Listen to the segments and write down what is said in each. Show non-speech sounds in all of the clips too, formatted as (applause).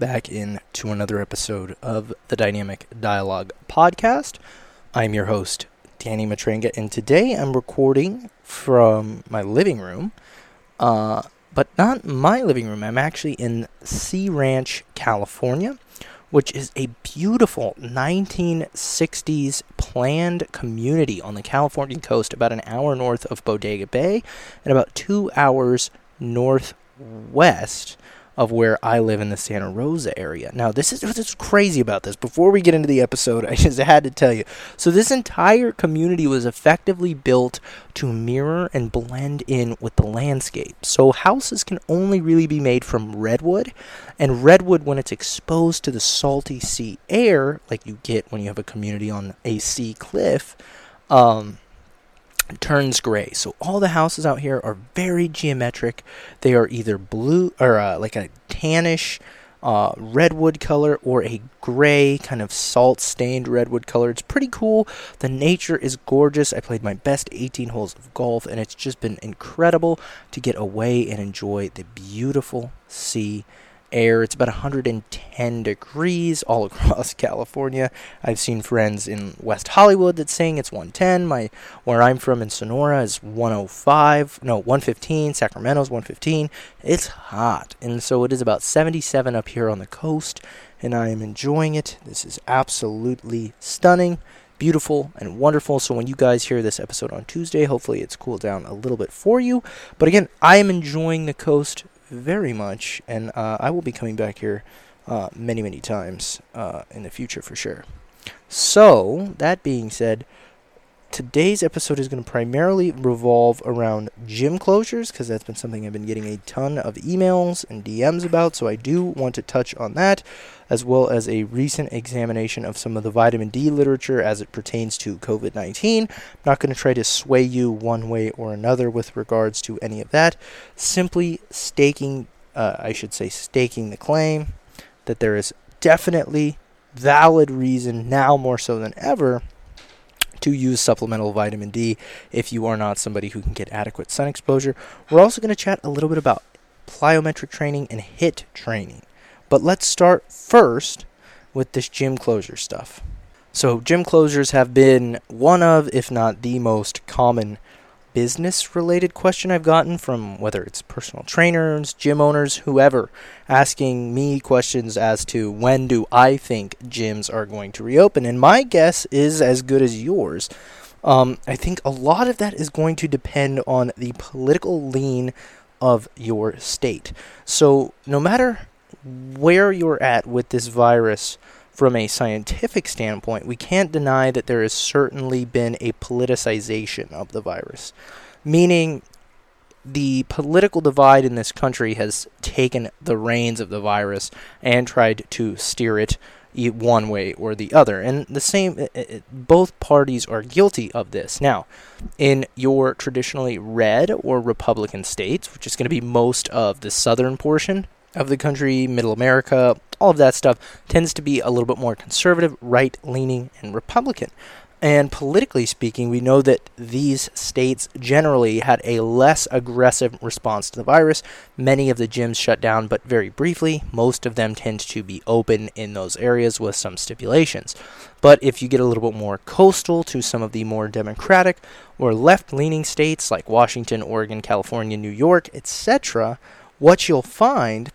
back in to another episode of the Dynamic Dialogue podcast. I'm your host, Danny Matranga, and today I'm recording from my living room, uh, but not my living room. I'm actually in Sea Ranch, California, which is a beautiful 1960s planned community on the California coast, about an hour north of Bodega Bay and about two hours northwest of where I live in the Santa Rosa area. Now, this is what's crazy about this. Before we get into the episode, (laughs) I just had to tell you. So, this entire community was effectively built to mirror and blend in with the landscape. So, houses can only really be made from redwood, and redwood, when it's exposed to the salty sea air, like you get when you have a community on a sea cliff, um, turns gray. So all the houses out here are very geometric. They are either blue or uh, like a tannish uh, redwood color or a gray kind of salt stained redwood color. It's pretty cool. The nature is gorgeous. I played my best 18 holes of golf and it's just been incredible to get away and enjoy the beautiful sea air. It's about 110 degrees all (laughs) across California. I've seen friends in West Hollywood that saying it's 110. My where I'm from in Sonora is 105. No, 115. Sacramento's 115. It's hot, and so it is about 77 up here on the coast, and I am enjoying it. This is absolutely stunning beautiful and wonderful. So when you guys hear this episode on Tuesday, hopefully it's cooled down a little bit for you. But again, I am enjoying the coast very much, and uh, I will be coming back here uh, many, many times uh, in the future for sure. So, that being said, today's episode is going to primarily revolve around gym closures because that's been something I've been getting a ton of emails and DMs about. So I do want to touch on that, as well as a recent examination of some of the vitamin D literature as it pertains to COVID 19. I'm not going to try to sway you one way or another with regards to any of that. Simply staking, uh, I should say, staking the claim that there is definitely valid reason now more so than ever to use supplemental vitamin D if you are not somebody who can get adequate sun exposure. We're also going to chat a little bit about plyometric training and HIIT training. But let's start first with this gym closure stuff. So, gym closures have been one of, if not the most common business related question I've gotten from whether it's personal trainers, gym owners, whoever, asking me questions as to when do I think gyms are going to reopen. And my guess is as good as yours. Um, I think a lot of that is going to depend on the political lean of your state. So, no matter where you're at with this virus, from a scientific standpoint, we can't deny that there has certainly been a politicization of the virus, meaning the political divide in this country has taken the reins of the virus and tried to steer it one way or the other. And the same, both parties are guilty of this. Now, in your traditionally red or Republican states, which is going to be most of the southern portion of the country, middle America, all of that stuff tends to be a little bit more conservative, right leaning, and Republican. And politically speaking, we know that these states generally had a less aggressive response to the virus. Many of the gyms shut down, but very briefly. Most of them tend to be open in those areas with some stipulations. But if you get a little bit more coastal to some of the more democratic or left leaning states like Washington, Oregon, California, New York, etc., what you'll find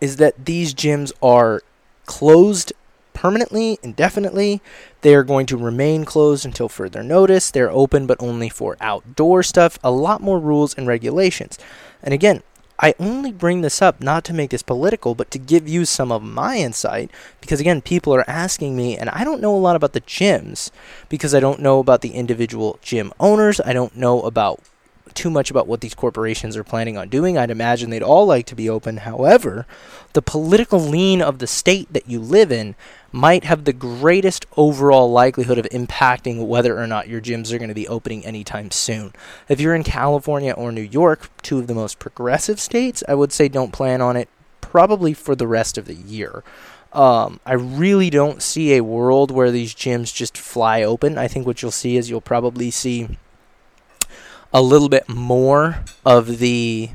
is that these gyms are closed permanently, indefinitely. They are going to remain closed until further notice. They're open, but only for outdoor stuff. A lot more rules and regulations. And again, I only bring this up not to make this political, but to give you some of my insight. Because again, people are asking me, and I don't know a lot about the gyms because I don't know about the individual gym owners. I don't know about too much about what these corporations are planning on doing. I'd imagine they'd all like to be open. However, the political lean of the state that you live in might have the greatest overall likelihood of impacting whether or not your gyms are going to be opening anytime soon. If you're in California or New York, two of the most progressive states, I would say don't plan on it probably for the rest of the year. Um, I really don't see a world where these gyms just fly open. I think what you'll see is you'll probably see a little bit more of the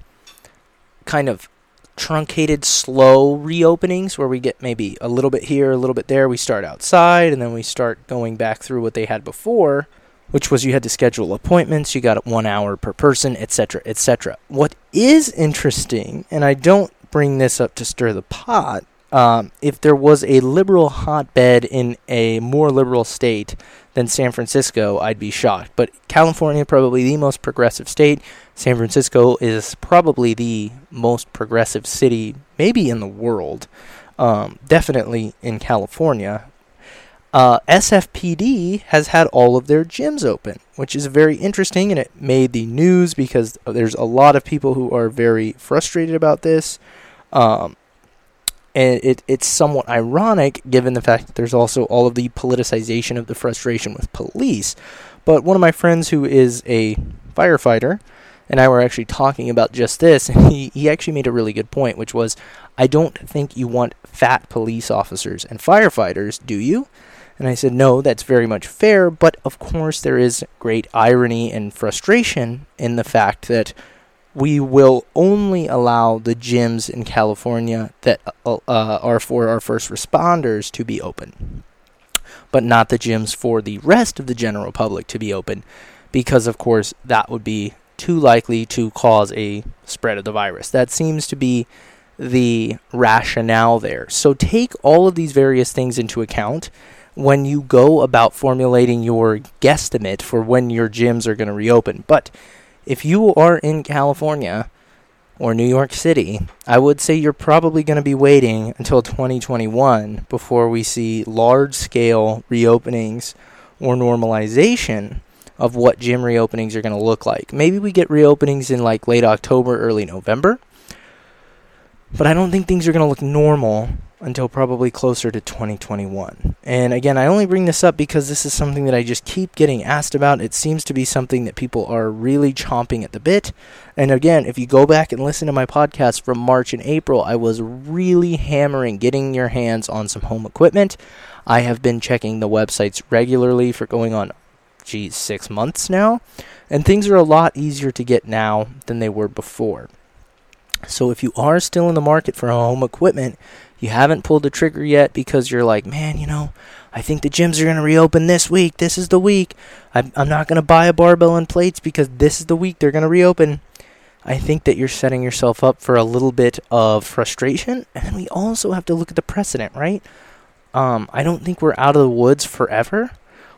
kind of truncated, slow reopenings where we get maybe a little bit here, a little bit there. We start outside and then we start going back through what they had before, which was you had to schedule appointments, you got one hour per person, etc., etc. What is interesting, and I don't bring this up to stir the pot, um, if there was a liberal hotbed in a more liberal state than San Francisco, I'd be shocked. But California, probably the most progressive state. San Francisco is probably the most progressive city, maybe in the world. Um, definitely in California. Uh, SFPD has had all of their gyms open, which is very interesting, and it made the news because there's a lot of people who are very frustrated about this. Um, and it, it's somewhat ironic given the fact that there's also all of the politicization of the frustration with police. But one of my friends who is a firefighter and I were actually talking about just this, (laughs) and he, he actually made a really good point, which was I don't think you want fat police officers and firefighters, do you? And I said, no, that's very much fair, but of course there is great irony and frustration in the fact that we will only allow the gyms in California that uh, uh, are for our first responders to be open, but not the gyms for the rest of the general public to be open, because of course that would be too likely to cause a spread of the virus. That seems to be the rationale there. So take all of these various things into account when you go about formulating your guesstimate for when your gyms are going to reopen. But if you are in California or New York City, I would say you're probably going to be waiting until 2021 before we see large scale reopenings or normalization of what gym reopenings are going to look like. Maybe we get reopenings in like late October, early November. But I don't think things are going to look normal until probably closer to 2021. And again, I only bring this up because this is something that I just keep getting asked about. It seems to be something that people are really chomping at the bit. And again, if you go back and listen to my podcast from March and April, I was really hammering getting your hands on some home equipment. I have been checking the websites regularly for going on, geez, six months now. And things are a lot easier to get now than they were before. So if you are still in the market for home equipment, you haven't pulled the trigger yet because you're like, man, you know, I think the gyms are going to reopen this week. This is the week. I'm, I'm not going to buy a barbell and plates because this is the week they're going to reopen. I think that you're setting yourself up for a little bit of frustration. And then we also have to look at the precedent, right? Um, I don't think we're out of the woods forever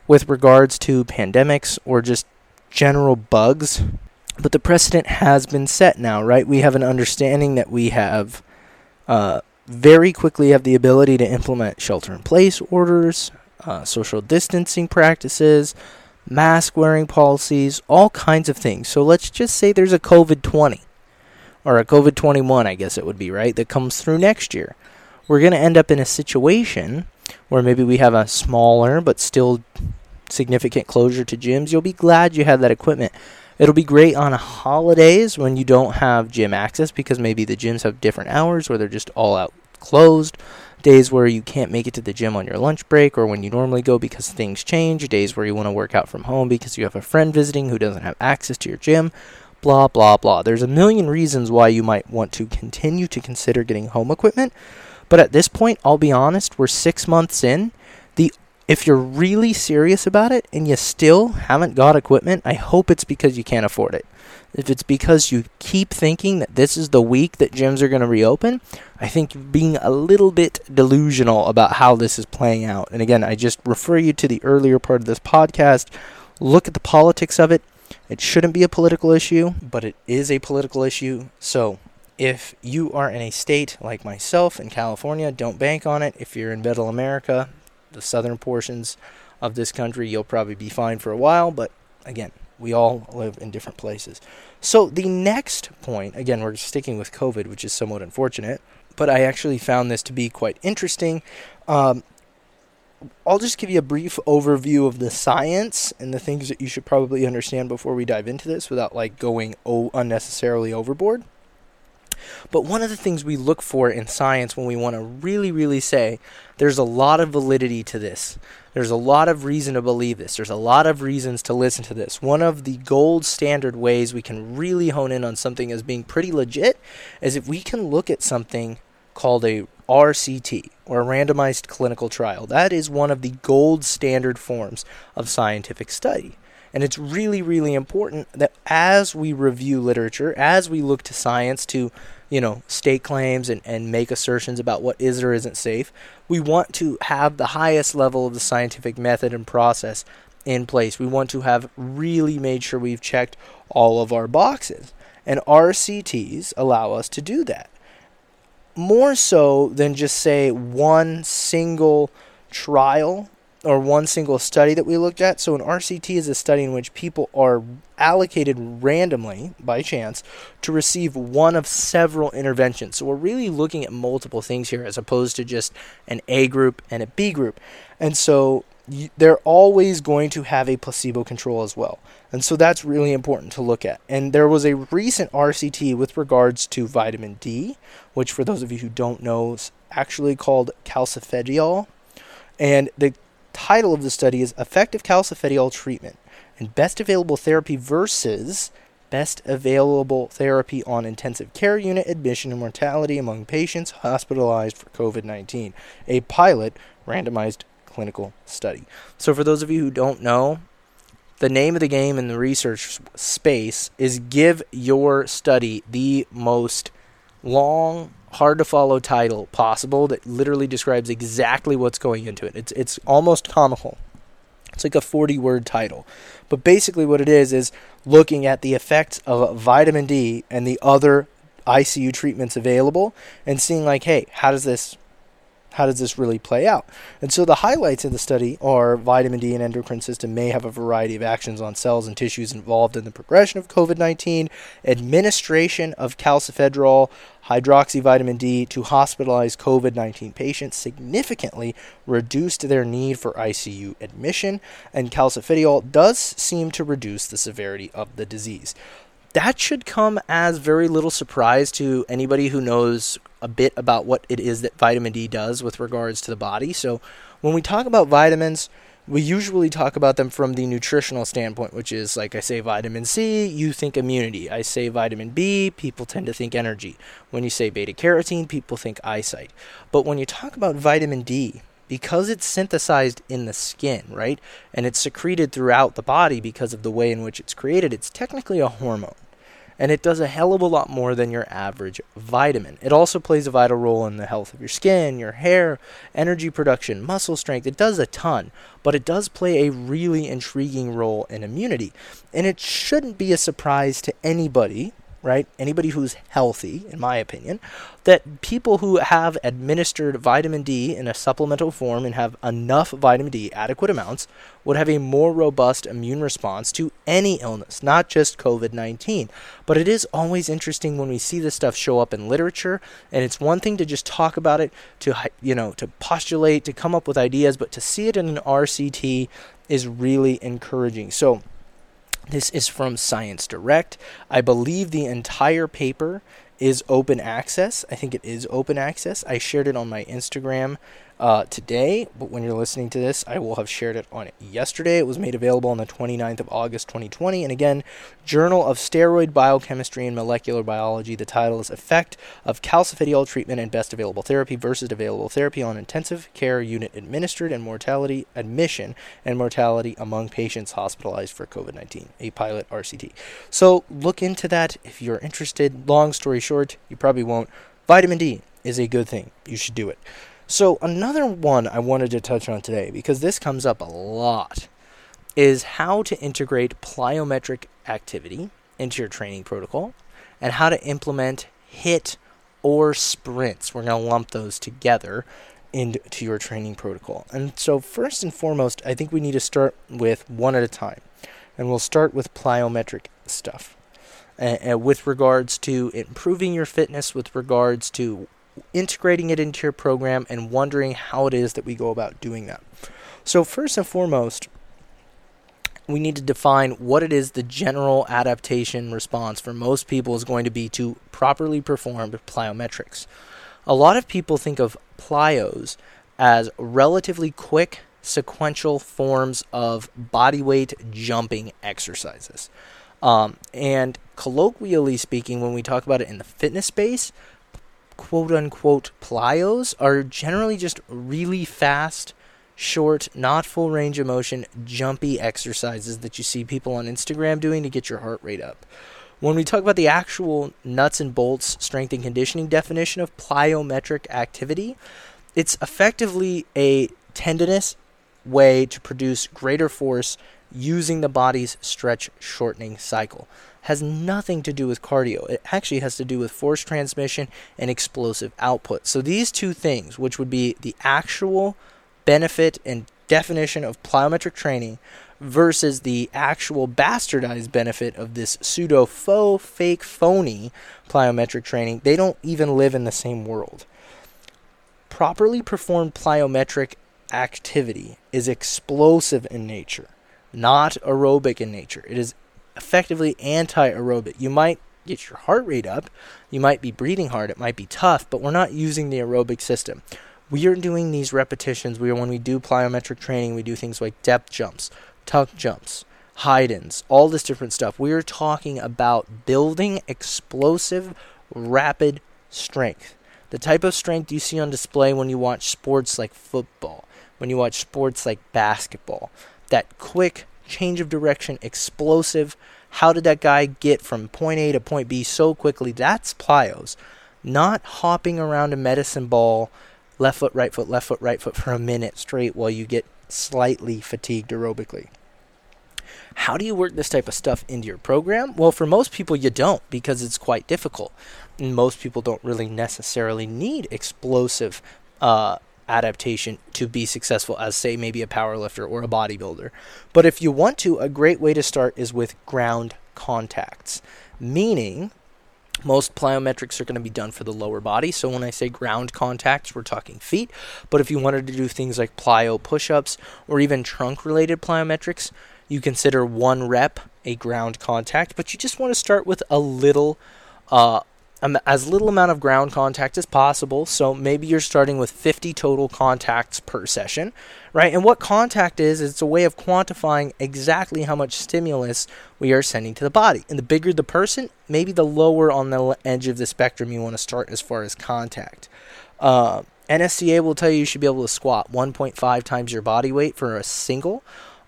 with regards to pandemics or just general bugs. But the precedent has been set now, right? We have an understanding that we have uh, very quickly have the ability to implement shelter in place orders, uh, social distancing practices, mask wearing policies, all kinds of things. So let's just say there's a COVID 20 or a COVID 21, I guess it would be, right, that comes through next year. We're going to end up in a situation where maybe we have a smaller but still significant closure to gyms. You'll be glad you have that equipment. It'll be great on holidays when you don't have gym access because maybe the gyms have different hours or they're just all out closed. Days where you can't make it to the gym on your lunch break or when you normally go because things change. Days where you want to work out from home because you have a friend visiting who doesn't have access to your gym. Blah, blah, blah. There's a million reasons why you might want to continue to consider getting home equipment. But at this point, I'll be honest, we're six months in. If you're really serious about it and you still haven't got equipment, I hope it's because you can't afford it. If it's because you keep thinking that this is the week that gyms are going to reopen, I think you're being a little bit delusional about how this is playing out. And again, I just refer you to the earlier part of this podcast. Look at the politics of it. It shouldn't be a political issue, but it is a political issue. So if you are in a state like myself in California, don't bank on it. If you're in middle America, the southern portions of this country, you'll probably be fine for a while. But again, we all live in different places. So the next point, again, we're sticking with COVID, which is somewhat unfortunate, but I actually found this to be quite interesting. Um, I'll just give you a brief overview of the science and the things that you should probably understand before we dive into this without like going oh, unnecessarily overboard. But one of the things we look for in science when we want to really, really say there's a lot of validity to this, there's a lot of reason to believe this, there's a lot of reasons to listen to this. One of the gold standard ways we can really hone in on something as being pretty legit is if we can look at something called a RCT, or a randomized clinical trial. That is one of the gold standard forms of scientific study. And it's really, really important that as we review literature, as we look to science to, you know, state claims and, and make assertions about what is or isn't safe, we want to have the highest level of the scientific method and process in place. We want to have really made sure we've checked all of our boxes. And RCTs allow us to do that. More so than just say one single trial or one single study that we looked at. So an RCT is a study in which people are allocated randomly by chance to receive one of several interventions. So we're really looking at multiple things here as opposed to just an A group and a B group. And so they're always going to have a placebo control as well. And so that's really important to look at. And there was a recent RCT with regards to vitamin D, which for those of you who don't know is actually called calcifediol. And the title of the study is Effective Calcifediol Treatment and Best Available Therapy versus Best Available Therapy on Intensive Care Unit Admission and Mortality Among Patients Hospitalized for COVID 19, a pilot randomized clinical study. So, for those of you who don't know, the name of the game in the research space is give your study the most long hard to follow title possible that literally describes exactly what's going into it. It's it's almost comical. It's like a 40 word title. But basically what it is is looking at the effects of vitamin D and the other ICU treatments available and seeing like, hey, how does this how does this really play out? And so the highlights of the study are vitamin D and endocrine system may have a variety of actions on cells and tissues involved in the progression of COVID 19, administration of calcifediol, hydroxyvitamin D to hospitalized COVID 19 patients significantly reduced their need for ICU admission, and calcifediol does seem to reduce the severity of the disease that should come as very little surprise to anybody who knows a bit about what it is that vitamin D does with regards to the body. So, when we talk about vitamins, we usually talk about them from the nutritional standpoint, which is like I say vitamin C, you think immunity. I say vitamin B, people tend to think energy. When you say beta carotene, people think eyesight. But when you talk about vitamin D, because it's synthesized in the skin, right? And it's secreted throughout the body because of the way in which it's created, it's technically a hormone and it does a hell of a lot more than your average vitamin. It also plays a vital role in the health of your skin, your hair, energy production, muscle strength. It does a ton, but it does play a really intriguing role in immunity. And it shouldn't be a surprise to anybody right? Anybody who's healthy, in my opinion, that people who have administered vitamin D in a supplemental form and have enough vitamin D, adequate amounts, would have a more robust immune response to any illness, not just COVID 19. But it is always interesting when we see this stuff show up in literature, and it's one thing to just talk about it, to, you know, to postulate, to come up with ideas, but to see it in an RCT is really encouraging. So, this is from Science Direct. I believe the entire paper is open access. I think it is open access. I shared it on my Instagram uh, today, but when you're listening to this, I will have shared it on yesterday. It was made available on the 29th of August 2020. And again, Journal of Steroid Biochemistry and Molecular Biology. The title is Effect of Calcifediol Treatment and Best Available Therapy versus Available Therapy on Intensive Care Unit Administered and Mortality Admission and Mortality Among Patients Hospitalized for COVID 19, a pilot RCT. So look into that if you're interested. Long story short, you probably won't. Vitamin D is a good thing. You should do it. So, another one I wanted to touch on today, because this comes up a lot, is how to integrate plyometric activity into your training protocol and how to implement HIIT or sprints. We're going to lump those together into your training protocol. And so, first and foremost, I think we need to start with one at a time. And we'll start with plyometric stuff. Uh, with regards to improving your fitness, with regards to integrating it into your program and wondering how it is that we go about doing that. So, first and foremost, we need to define what it is the general adaptation response for most people is going to be to properly performed plyometrics. A lot of people think of plyos as relatively quick sequential forms of body weight jumping exercises. Um, and colloquially speaking, when we talk about it in the fitness space, quote unquote plyos are generally just really fast, short, not full range of motion, jumpy exercises that you see people on Instagram doing to get your heart rate up. When we talk about the actual nuts and bolts strength and conditioning definition of plyometric activity, it's effectively a tendinous way to produce greater force using the body's stretch shortening cycle. Has nothing to do with cardio. It actually has to do with force transmission and explosive output. So these two things, which would be the actual benefit and definition of plyometric training versus the actual bastardized benefit of this pseudo faux fake phony plyometric training, they don't even live in the same world. Properly performed plyometric activity is explosive in nature, not aerobic in nature. It is effectively anti aerobic. You might get your heart rate up, you might be breathing hard, it might be tough, but we're not using the aerobic system. We are doing these repetitions. We are when we do plyometric training, we do things like depth jumps, tuck jumps, hide-ins, all this different stuff. We are talking about building explosive, rapid strength. The type of strength you see on display when you watch sports like football, when you watch sports like basketball. That quick change of direction, explosive. How did that guy get from point A to point B so quickly? That's plyos. Not hopping around a medicine ball, left foot, right foot, left foot, right foot for a minute straight while you get slightly fatigued aerobically. How do you work this type of stuff into your program? Well, for most people, you don't because it's quite difficult. And most people don't really necessarily need explosive uh, adaptation to be successful as, say, maybe a powerlifter or a bodybuilder. But if you want to, a great way to start is with ground contacts, meaning most plyometrics are going to be done for the lower body. So when I say ground contacts, we're talking feet. But if you wanted to do things like plyo push ups or even trunk related plyometrics, you consider one rep a ground contact. But you just want to start with a little uh, um, as little amount of ground contact as possible. So maybe you're starting with 50 total contacts per session, right? And what contact is, it's a way of quantifying exactly how much stimulus we are sending to the body. And the bigger the person, maybe the lower on the edge of the spectrum you want to start as far as contact. Uh, NSCA will tell you you should be able to squat 1.5 times your body weight for a single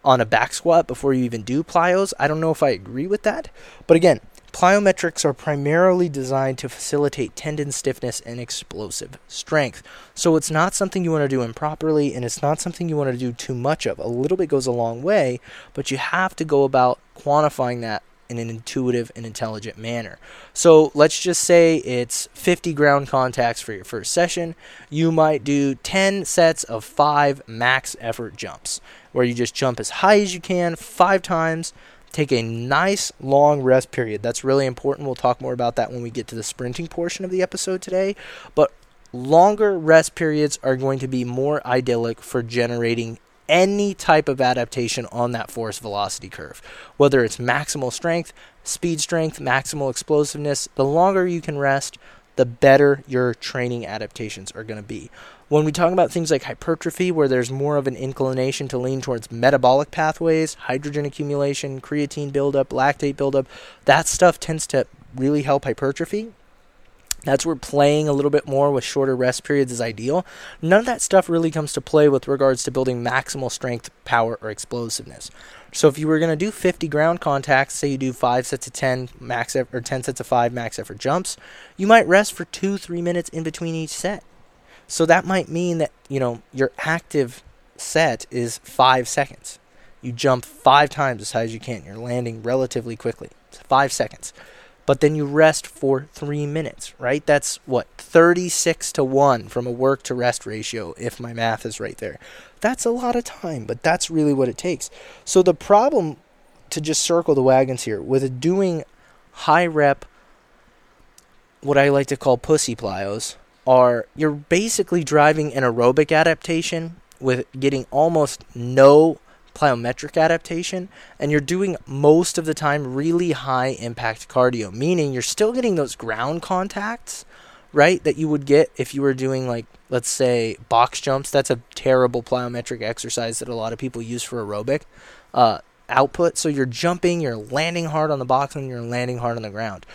on a back squat before you even do plyos. I don't know if I agree with that. But again, Plyometrics are primarily designed to facilitate tendon stiffness and explosive strength. So it's not something you want to do improperly and it's not something you want to do too much of. A little bit goes a long way, but you have to go about quantifying that in an intuitive and intelligent manner. So let's just say it's 50 ground contacts for your first session. You might do 10 sets of 5 max effort jumps where you just jump as high as you can 5 times Take a nice long rest period. That's really important. We'll talk more about that when we get to the sprinting portion of the episode today. But longer rest periods are going to be more idyllic for generating any type of adaptation on that force velocity curve. Whether it's maximal strength, speed strength, maximal explosiveness, the longer you can rest, the better your training adaptations are going to be. When we talk about things like hypertrophy, where there's more of an inclination to lean towards metabolic pathways, hydrogen accumulation, creatine buildup, lactate buildup, that stuff tends to really help hypertrophy. That's where playing a little bit more with shorter rest periods is ideal. None of that stuff really comes to play with regards to building maximal strength, power, or explosiveness. So if you were going to do 50 ground contacts, say you do 5 sets of 10 max effort, or 10 sets of 5 max effort jumps, you might rest for 2-3 minutes in between each set. So that might mean that, you know, your active set is 5 seconds. You jump 5 times as high as you can. You're landing relatively quickly. It's 5 seconds but then you rest for three minutes, right? That's what, 36 to 1 from a work to rest ratio, if my math is right there. That's a lot of time, but that's really what it takes. So the problem, to just circle the wagons here, with doing high rep, what I like to call pussy plyos, are you're basically driving an aerobic adaptation with getting almost no plyometric adaptation, and you're doing most of the time really high impact cardio, meaning you're still getting those ground contacts, right, that you would get if you were doing, like, let's say, box jumps. That's a terrible plyometric exercise that a lot of people use for aerobic uh, output. So you're jumping, you're landing hard on the box, and you're landing hard on the ground.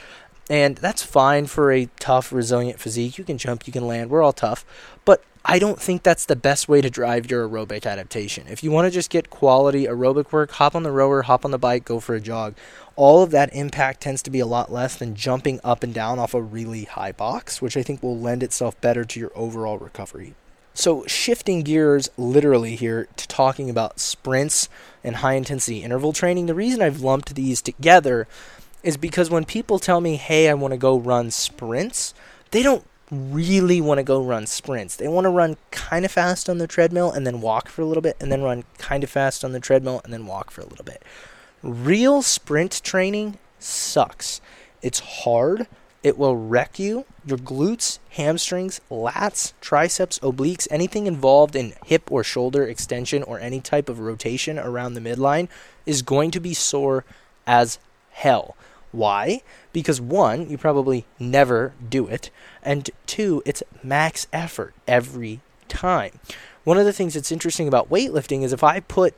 And that's fine for a tough, resilient physique. You can jump, you can land. We're all tough. But I don't think that's the best way to drive your aerobic adaptation. If you want to just get quality aerobic work, hop on the rower, hop on the bike, go for a jog. All of that impact tends to be a lot less than jumping up and down off a really high box, which I think will lend itself better to your overall recovery. So, shifting gears literally here to talking about sprints and high intensity interval training, the reason I've lumped these together is because when people tell me, hey, I want to go run sprints, they don't really want to go run sprints. They want to run kind of fast on the treadmill and then walk for a little bit, and then run kind of fast on the treadmill and then walk for a little bit. Real sprint training sucks. It's hard. It will wreck you. Your glutes, hamstrings, lats, triceps, obliques, anything involved in hip or shoulder extension or any type of rotation around the midline is going to be sore as hell. Why? Because one, you probably never do it, and two, it's max effort every time. One of the things that's interesting about weightlifting is if I put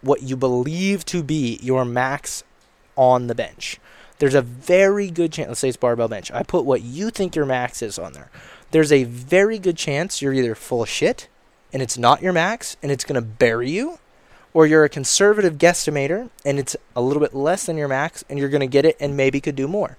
what you believe to be your max on the bench, there's a very good chance, let's say it's barbell bench, I put what you think your max is on there. There's a very good chance you're either full of shit and it's not your max and it's going to bury you, or you're a conservative guesstimator and it's a little bit less than your max and you're going to get it and maybe could do more.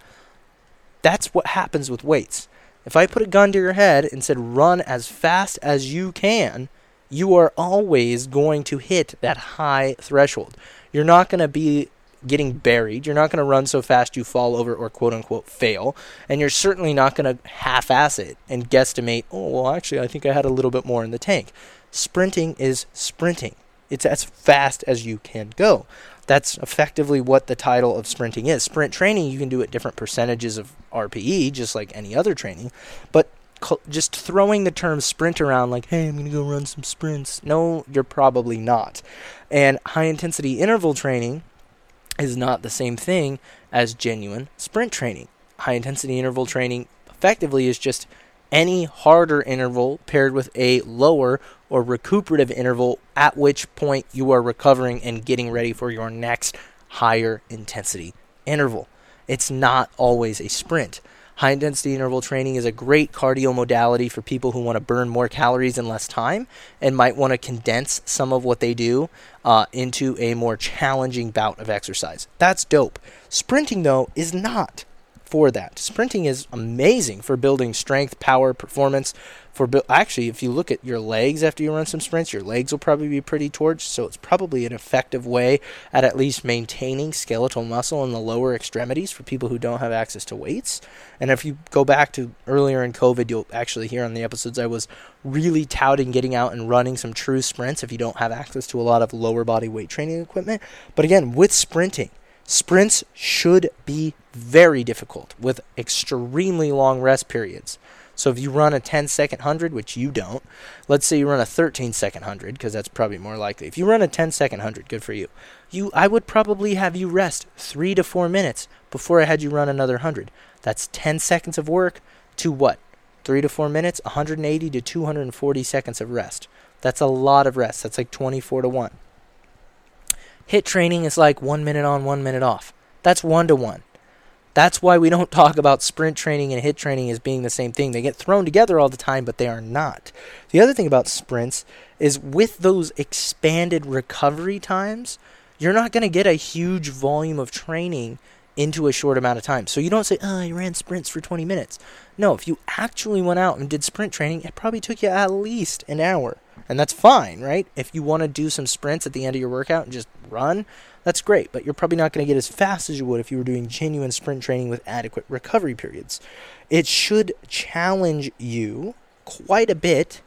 That's what happens with weights. If I put a gun to your head and said run as fast as you can, you are always going to hit that high threshold. You're not going to be getting buried. You're not going to run so fast you fall over or quote unquote fail. And you're certainly not going to half ass it and guesstimate, oh, well, actually, I think I had a little bit more in the tank. Sprinting is sprinting. It's as fast as you can go. That's effectively what the title of sprinting is. Sprint training, you can do at different percentages of RPE, just like any other training. But just throwing the term sprint around like, hey, I'm going to go run some sprints. No, you're probably not. And high intensity interval training is not the same thing as genuine sprint training. High intensity interval training effectively is just any harder interval paired with a lower or recuperative interval, at which point you are recovering and getting ready for your next higher intensity interval. It's not always a sprint. High intensity interval training is a great cardio modality for people who want to burn more calories in less time and might want to condense some of what they do uh, into a more challenging bout of exercise. That's dope. Sprinting, though, is not for that. Sprinting is amazing for building strength, power, performance. For bu- actually, if you look at your legs after you run some sprints, your legs will probably be pretty torched. So it's probably an effective way at at least maintaining skeletal muscle in the lower extremities for people who don't have access to weights. And if you go back to earlier in COVID, you'll actually hear on the episodes I was really touting getting out and running some true sprints if you don't have access to a lot of lower body weight training equipment. But again, with sprinting Sprints should be very difficult with extremely long rest periods. So if you run a 10 second 100, which you don't, let's say you run a 13 second 100 because that's probably more likely. If you run a 10 second 100, good for you. You I would probably have you rest 3 to 4 minutes before I had you run another 100. That's 10 seconds of work to what? 3 to 4 minutes, 180 to 240 seconds of rest. That's a lot of rest. That's like 24 to 1. HIIT training is like one minute on, one minute off. That's one to one. That's why we don't (laughs) talk about sprint training and HIIT training as being the same thing. They get thrown together all the time, but they are not. The other thing about sprints is with those expanded recovery times, you're not going to get a huge volume of training into a short amount of time. So you don't say, oh, I ran sprints for 20 minutes. No, if you actually went out and did sprint training, it probably took you at least an hour. And that's fine, right? If you want to do some sprints at the end of your workout and just run, that's great. But you're probably not going to get as fast as you would if you were doing genuine sprint training with adequate recovery periods. It should challenge you quite a bit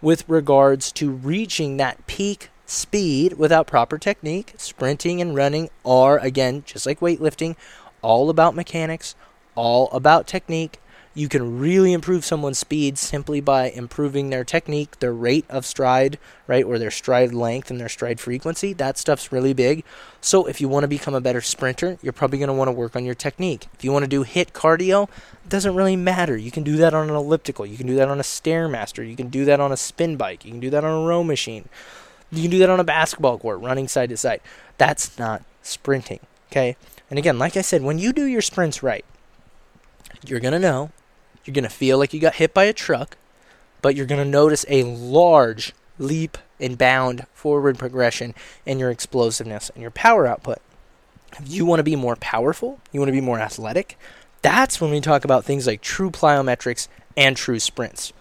with regards to reaching that peak speed without proper technique. Sprinting and running are, again, just like weightlifting, all about mechanics, all about technique. You can really improve someone's speed simply by improving their technique, their rate of stride, right, or their stride length and their stride frequency. That stuff's really big. So if you want to become a better sprinter, you're probably going to want to work on your technique. If you want to do HIIT cardio, it doesn't really matter. You can do that on an elliptical, you can do that on a stairmaster, you can do that on a spin bike, you can do that on a row machine. You can do that on a basketball court, running side to side. That's not sprinting, okay? And again, like I said, when you do your sprints right, you're going to know, you're going to feel like you got hit by a truck, but you're going to notice a large leap and bound forward progression in your explosiveness and your power output. If you want to be more powerful, you want to be more athletic, that's when we talk about things like true plyometrics and true sprints.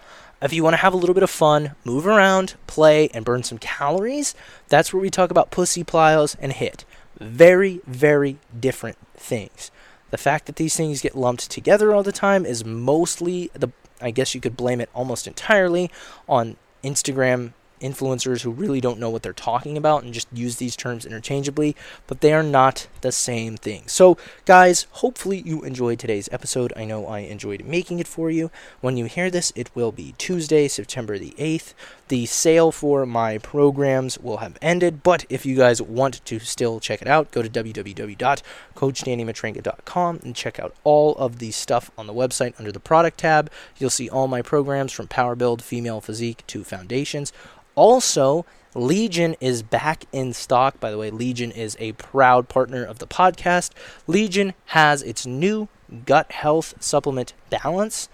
If you want to have a little bit of fun, move around, play, and burn some calories, that's where we talk about pussy plyos and HIIT. Very, very different things. The fact that these things get lumped together all the time is mostly the I guess you could blame it almost entirely on Instagram influencers who really don't know what they're talking about and just use these terms interchangeably, but they are not the same thing. So, guys, hopefully you enjoyed today's episode. I know I enjoyed making it for you. When you hear this, it will be Tuesday, September the 8th. The sale for my programs will have ended, but if you guys want to still check it out, go to www.coachdannymatranga.com and check out all of the stuff on the website under the product tab. You'll see all my programs from Power Build, Female Physique to Foundations. Also, Legion is back in stock. By the way, Legion is a proud partner of the podcast. Legion has its new gut health supplement balance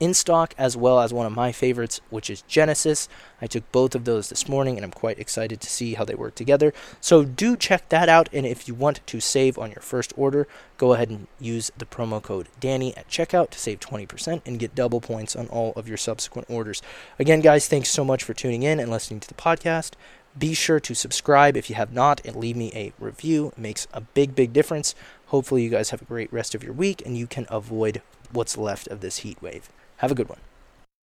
in stock, as well as one of my favorites, which is Genesis. I took both of those this morning, and I'm quite excited to see how they work together. So do check that out, and if you want to save on your first order, go ahead and use the promo code Danny at checkout to save 20% and get double points on all of your subsequent orders. Again, guys, thanks so much for tuning in and listening to the podcast. Be sure to subscribe if you have not and leave me a review. It makes a big, big difference. Hopefully, you guys have a great rest of your week and you can avoid what's left of this heat wave. Have a good one.